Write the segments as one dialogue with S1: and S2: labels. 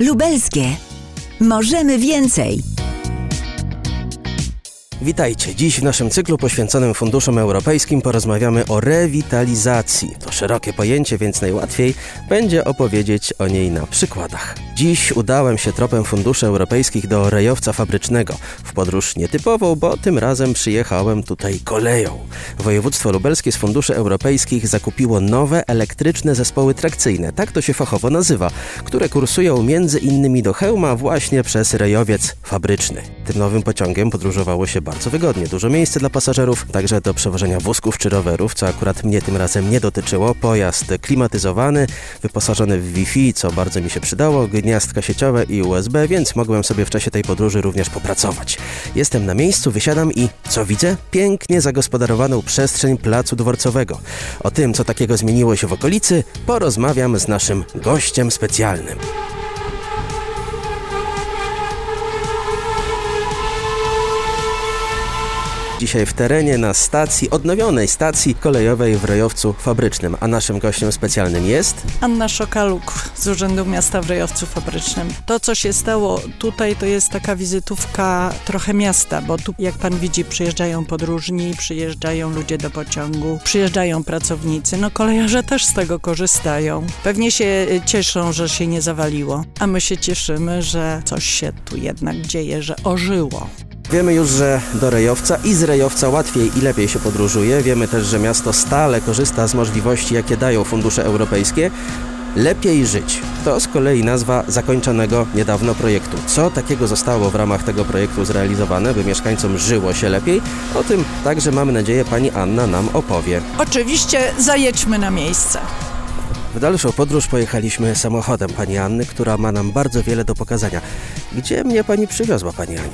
S1: Lubelskie. Możemy więcej.
S2: Witajcie. Dziś w naszym cyklu poświęconym funduszom europejskim porozmawiamy o rewitalizacji. To szerokie pojęcie, więc najłatwiej będzie opowiedzieć o niej na przykładach. Dziś udałem się tropem funduszy europejskich do rejowca fabrycznego. W podróż nietypową, bo tym razem przyjechałem tutaj koleją. Województwo lubelskie z funduszy europejskich zakupiło nowe elektryczne zespoły trakcyjne, tak to się fachowo nazywa, które kursują między innymi do Chełma właśnie przez rejowiec fabryczny. Tym nowym pociągiem podróżowało się bardzo wygodnie. Dużo miejsca dla pasażerów, także do przewożenia wózków czy rowerów, co akurat mnie tym razem nie dotyczyło. Pojazd klimatyzowany, wyposażony w Wi-Fi, co bardzo mi się przydało, gniazdka sieciowe i USB, więc mogłem sobie w czasie tej podróży również popracować. Jestem na miejscu, wysiadam i co widzę? Pięknie zagospodarowaną przestrzeń placu dworcowego. O tym, co takiego zmieniło się w okolicy, porozmawiam z naszym gościem specjalnym. Dzisiaj w terenie na stacji, odnowionej stacji kolejowej w Rejowcu Fabrycznym. A naszym gościem specjalnym jest...
S3: Anna Szokaluk z Urzędu Miasta w Rejowcu Fabrycznym. To, co się stało tutaj, to jest taka wizytówka trochę miasta, bo tu, jak pan widzi, przyjeżdżają podróżni, przyjeżdżają ludzie do pociągu, przyjeżdżają pracownicy. No kolejarze też z tego korzystają. Pewnie się y, cieszą, że się nie zawaliło, a my się cieszymy, że coś się tu jednak dzieje, że ożyło.
S2: Wiemy już, że do Rejowca i z Rejowca łatwiej i lepiej się podróżuje. Wiemy też, że miasto stale korzysta z możliwości, jakie dają fundusze europejskie. Lepiej żyć. To z kolei nazwa zakończonego niedawno projektu. Co takiego zostało w ramach tego projektu zrealizowane, by mieszkańcom żyło się lepiej? O tym także mamy nadzieję pani Anna nam opowie.
S3: Oczywiście zajedźmy na miejsce.
S2: W dalszą podróż pojechaliśmy samochodem pani Anny, która ma nam bardzo wiele do pokazania. Gdzie mnie pani przywiozła, pani Aniu?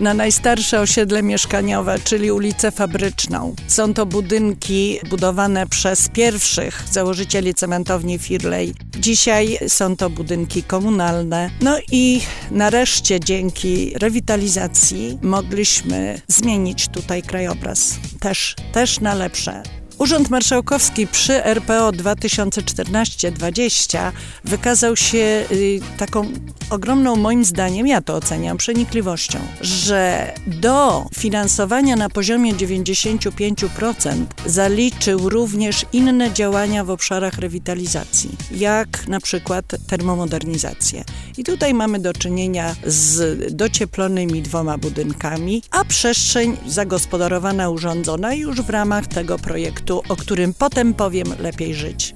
S3: Na najstarsze osiedle mieszkaniowe, czyli ulicę Fabryczną. Są to budynki budowane przez pierwszych założycieli cementowni Firley. Dzisiaj są to budynki komunalne. No i nareszcie dzięki rewitalizacji mogliśmy zmienić tutaj krajobraz. Też, też na lepsze. Urząd Marszałkowski przy RPO 2014-20 wykazał się y, taką ogromną, moim zdaniem, ja to oceniam, przenikliwością, że do finansowania na poziomie 95% zaliczył również inne działania w obszarach rewitalizacji, jak na przykład termomodernizację. I tutaj mamy do czynienia z docieplonymi dwoma budynkami, a przestrzeń zagospodarowana, urządzona już w ramach tego projektu, o którym potem powiem lepiej żyć.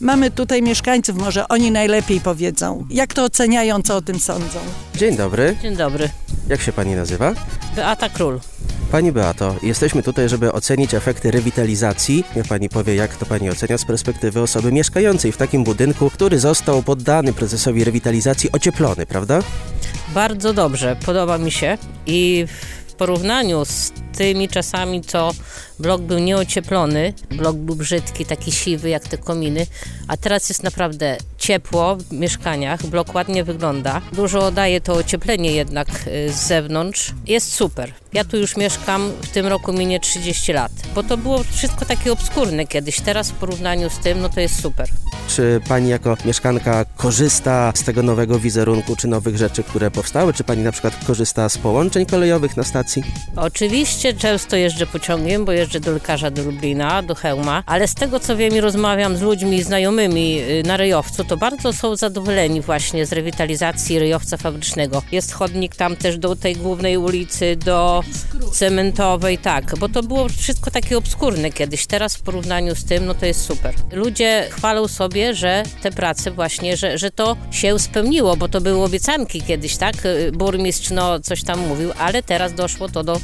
S3: Mamy tutaj mieszkańców, może oni najlepiej powiedzą. Jak to oceniają, co o tym sądzą?
S2: Dzień dobry.
S4: Dzień dobry.
S2: Jak się pani nazywa?
S4: Beata Król.
S2: Pani Beato, jesteśmy tutaj, żeby ocenić efekty rewitalizacji. Niech pani powie, jak to pani ocenia z perspektywy osoby mieszkającej w takim budynku, który został poddany procesowi rewitalizacji, ocieplony, prawda?
S4: Bardzo dobrze, podoba mi się i w porównaniu z tymi czasami, co blok był nieocieplony, blok był brzydki, taki siwy jak te kominy, a teraz jest naprawdę ciepło w mieszkaniach, blok ładnie wygląda. Dużo daje to ocieplenie jednak y, z zewnątrz. Jest super. Ja tu już mieszkam, w tym roku minie 30 lat, bo to było wszystko takie obskurne kiedyś. Teraz w porównaniu z tym, no to jest super.
S2: Czy pani jako mieszkanka korzysta z tego nowego wizerunku, czy nowych rzeczy, które powstały? Czy pani na przykład korzysta z połączeń kolejowych na stacji?
S4: Oczywiście często jeżdżę pociągiem, bo jeżdżę do lekarza do Lublina, do Chełma, ale z tego co wiem i rozmawiam z ludźmi, znajomymi y, na Rejowcu, to bardzo są zadowoleni właśnie z rewitalizacji Rejowca Fabrycznego. Jest chodnik tam też do tej głównej ulicy, do cementowej, tak, bo to było wszystko takie obskurne kiedyś. Teraz w porównaniu z tym, no to jest super. Ludzie chwalą sobie, że te prace właśnie, że, że to się spełniło, bo to były obiecanki kiedyś, tak? Burmistrz no coś tam mówił, ale teraz doszło to do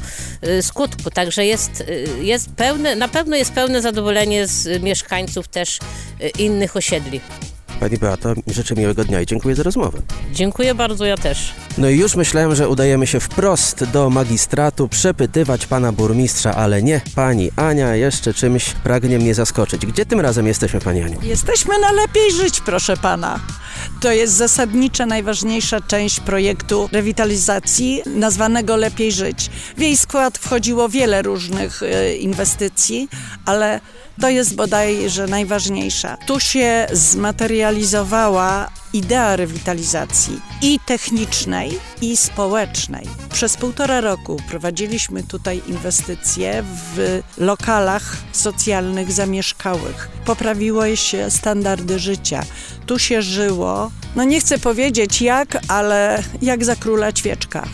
S4: y, skutku. Także jest, y, jest pełne, na pewno jest pełne zadowolenie z mieszkańców też y, innych osiedli.
S2: Pani Beato, życzę miłego dnia i dziękuję za rozmowę.
S4: Dziękuję bardzo, ja też.
S2: No i już myślałem, że udajemy się wprost do magistratu przepytywać pana burmistrza, ale nie, pani Ania jeszcze czymś pragnie mnie zaskoczyć. Gdzie tym razem jesteśmy, pani Aniu?
S3: Jesteśmy na lepiej żyć, proszę pana. To jest zasadnicza, najważniejsza część projektu rewitalizacji nazwanego Lepiej Żyć. W jej skład wchodziło wiele różnych e, inwestycji, ale to jest bodajże najważniejsza. Tu się zmaterializowała idea rewitalizacji i technicznej, i społecznej. Przez półtora roku prowadziliśmy tutaj inwestycje w lokalach socjalnych zamieszkałych. Poprawiły się standardy życia. Tu się żyło, no nie chcę powiedzieć jak, ale jak za króla ćwieczka.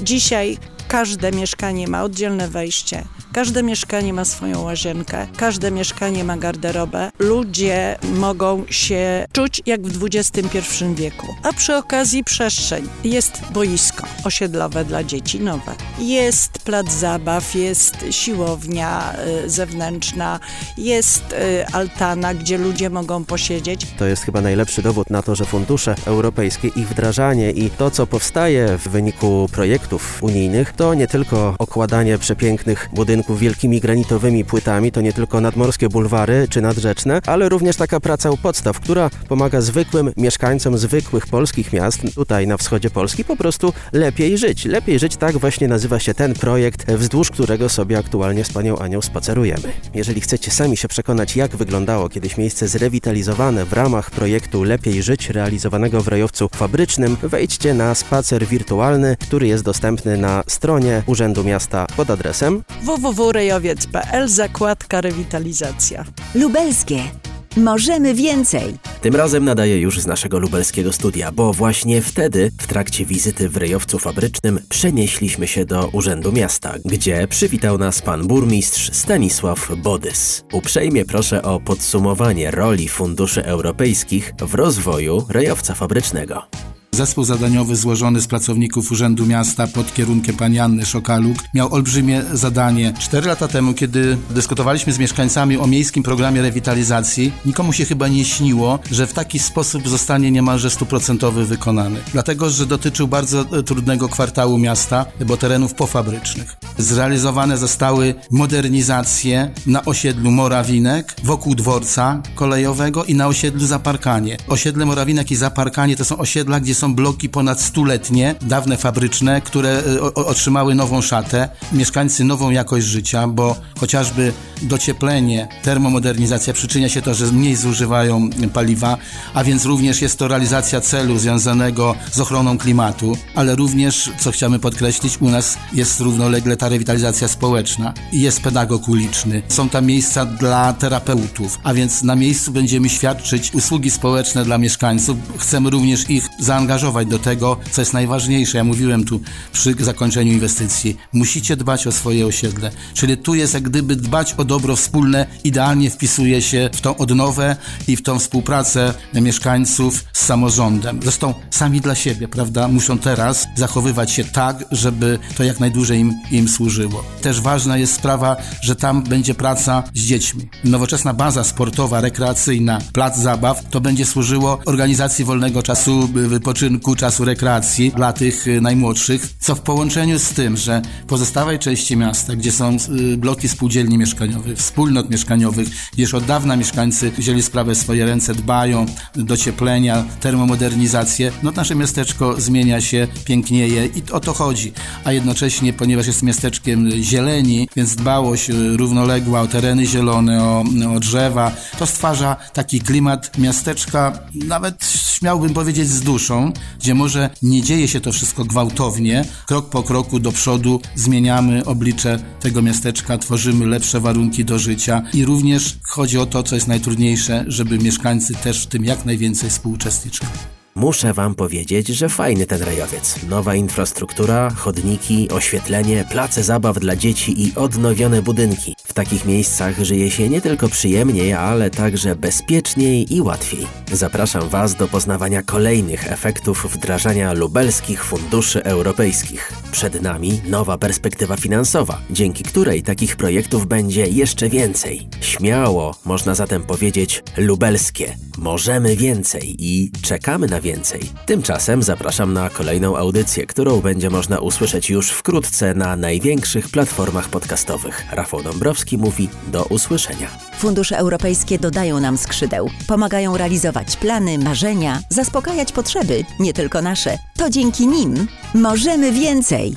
S3: Dzisiaj każde mieszkanie ma oddzielne wejście, każde mieszkanie ma swoją łazienkę, każde mieszkanie ma garderobę. Ludzie mogą się czuć jak w XXI wieku. A przy okazji przestrzeń. Jest boisko osiedlowe dla dzieci nowe. Jest plac zabaw, jest siłownia y, zewnętrzna, jest y, altana, gdzie ludzie mogą posiedzieć.
S2: To jest chyba najlepszy dowód na to, że fundusze europejskie, ich wdrażanie i to, co powstaje w wyniku projektów unijnych, to nie tylko okładanie przepięknych budynków wielkimi granitowymi płytami, to nie tylko nadmorskie bulwary czy nadrzeczne, ale również taka praca u podstaw, która pomaga zwykłym mieszkańcom zwykłych polskich miast, tutaj na wschodzie Polski, po prostu lepiej żyć. Lepiej żyć, tak właśnie nazywa się ten projekt, wzdłuż którego sobie aktualnie z panią Anią spacerujemy. Jeżeli chcecie sami się przekonać, jak wyglądało kiedyś miejsce zrewitalizowane w ramach projektu Lepiej Żyć, realizowanego w rejowcu fabrycznym, wejdźcie na spacer wirtualny, który jest dostępny na stronie Urzędu Miasta pod adresem
S3: www.rejowiec.pl zakładka rewitalizacja.
S1: Lubelskie. Możemy więcej.
S2: Tym razem nadaję już z naszego lubelskiego studia, bo właśnie wtedy, w trakcie wizyty w rejowcu fabrycznym, przenieśliśmy się do Urzędu Miasta, gdzie przywitał nas pan burmistrz Stanisław Bodys. Uprzejmie proszę o podsumowanie roli funduszy europejskich w rozwoju rejowca fabrycznego.
S5: Zespół zadaniowy złożony z pracowników Urzędu Miasta pod kierunkiem pani Anny Szokaluk miał olbrzymie zadanie. Cztery lata temu, kiedy dyskutowaliśmy z mieszkańcami o miejskim programie rewitalizacji, nikomu się chyba nie śniło, że w taki sposób zostanie niemalże stuprocentowy wykonany. Dlatego, że dotyczył bardzo e, trudnego kwartału miasta, bo terenów pofabrycznych. Zrealizowane zostały modernizacje na osiedlu Morawinek, wokół dworca kolejowego i na osiedlu Zaparkanie. Osiedle Morawinek i Zaparkanie to są osiedla, gdzie są bloki ponad stuletnie, dawne fabryczne, które y, otrzymały nową szatę, mieszkańcy nową jakość życia, bo chociażby docieplenie, termomodernizacja przyczynia się to, że mniej zużywają paliwa, a więc również jest to realizacja celu związanego z ochroną klimatu, ale również, co chciamy podkreślić, u nas jest równolegle ta rewitalizacja społeczna jest pedagog uliczny. Są tam miejsca dla terapeutów, a więc na miejscu będziemy świadczyć usługi społeczne dla mieszkańców. Chcemy również ich zaangażować zaangażować do tego, co jest najważniejsze. Ja mówiłem tu przy zakończeniu inwestycji. Musicie dbać o swoje osiedle. Czyli tu jest jak gdyby dbać o dobro wspólne, idealnie wpisuje się w tą odnowę i w tą współpracę mieszkańców z samorządem. Zresztą sami dla siebie, prawda? Muszą teraz zachowywać się tak, żeby to jak najdłużej im, im służyło. Też ważna jest sprawa, że tam będzie praca z dziećmi. Nowoczesna baza sportowa, rekreacyjna, plac zabaw, to będzie służyło organizacji wolnego czasu, wypoczynku, wypoczynku, czasu rekreacji dla tych y, najmłodszych, co w połączeniu z tym, że pozostałej części miasta, gdzie są y, bloki spółdzielni mieszkaniowych, wspólnot mieszkaniowych, już od dawna mieszkańcy wzięli sprawę w swoje ręce, dbają docieplenia, termomodernizację, no nasze miasteczko zmienia się, pięknieje i o to chodzi. A jednocześnie, ponieważ jest miasteczkiem zieleni, więc dbałość y, równoległa o tereny zielone, o, o drzewa, to stwarza taki klimat miasteczka, nawet śmiałbym powiedzieć z duszą, gdzie może nie dzieje się to wszystko gwałtownie, krok po kroku do przodu zmieniamy oblicze tego miasteczka, tworzymy lepsze warunki do życia i również chodzi o to, co jest najtrudniejsze, żeby mieszkańcy też w tym jak najwięcej współuczestniczyli.
S2: Muszę wam powiedzieć, że fajny ten rejowiec. Nowa infrastruktura, chodniki, oświetlenie, place zabaw dla dzieci i odnowione budynki. Takich miejscach żyje się nie tylko przyjemniej, ale także bezpieczniej i łatwiej. Zapraszam was do poznawania kolejnych efektów wdrażania lubelskich funduszy europejskich. Przed nami nowa perspektywa finansowa, dzięki której takich projektów będzie jeszcze więcej. Śmiało można zatem powiedzieć lubelskie. Możemy więcej i czekamy na więcej. Tymczasem zapraszam na kolejną audycję, którą będzie można usłyszeć już wkrótce na największych platformach podcastowych. Rafał Dąbrowski mówi do usłyszenia.
S1: Fundusze europejskie dodają nam skrzydeł, pomagają realizować plany, marzenia, zaspokajać potrzeby, nie tylko nasze. To dzięki nim możemy więcej.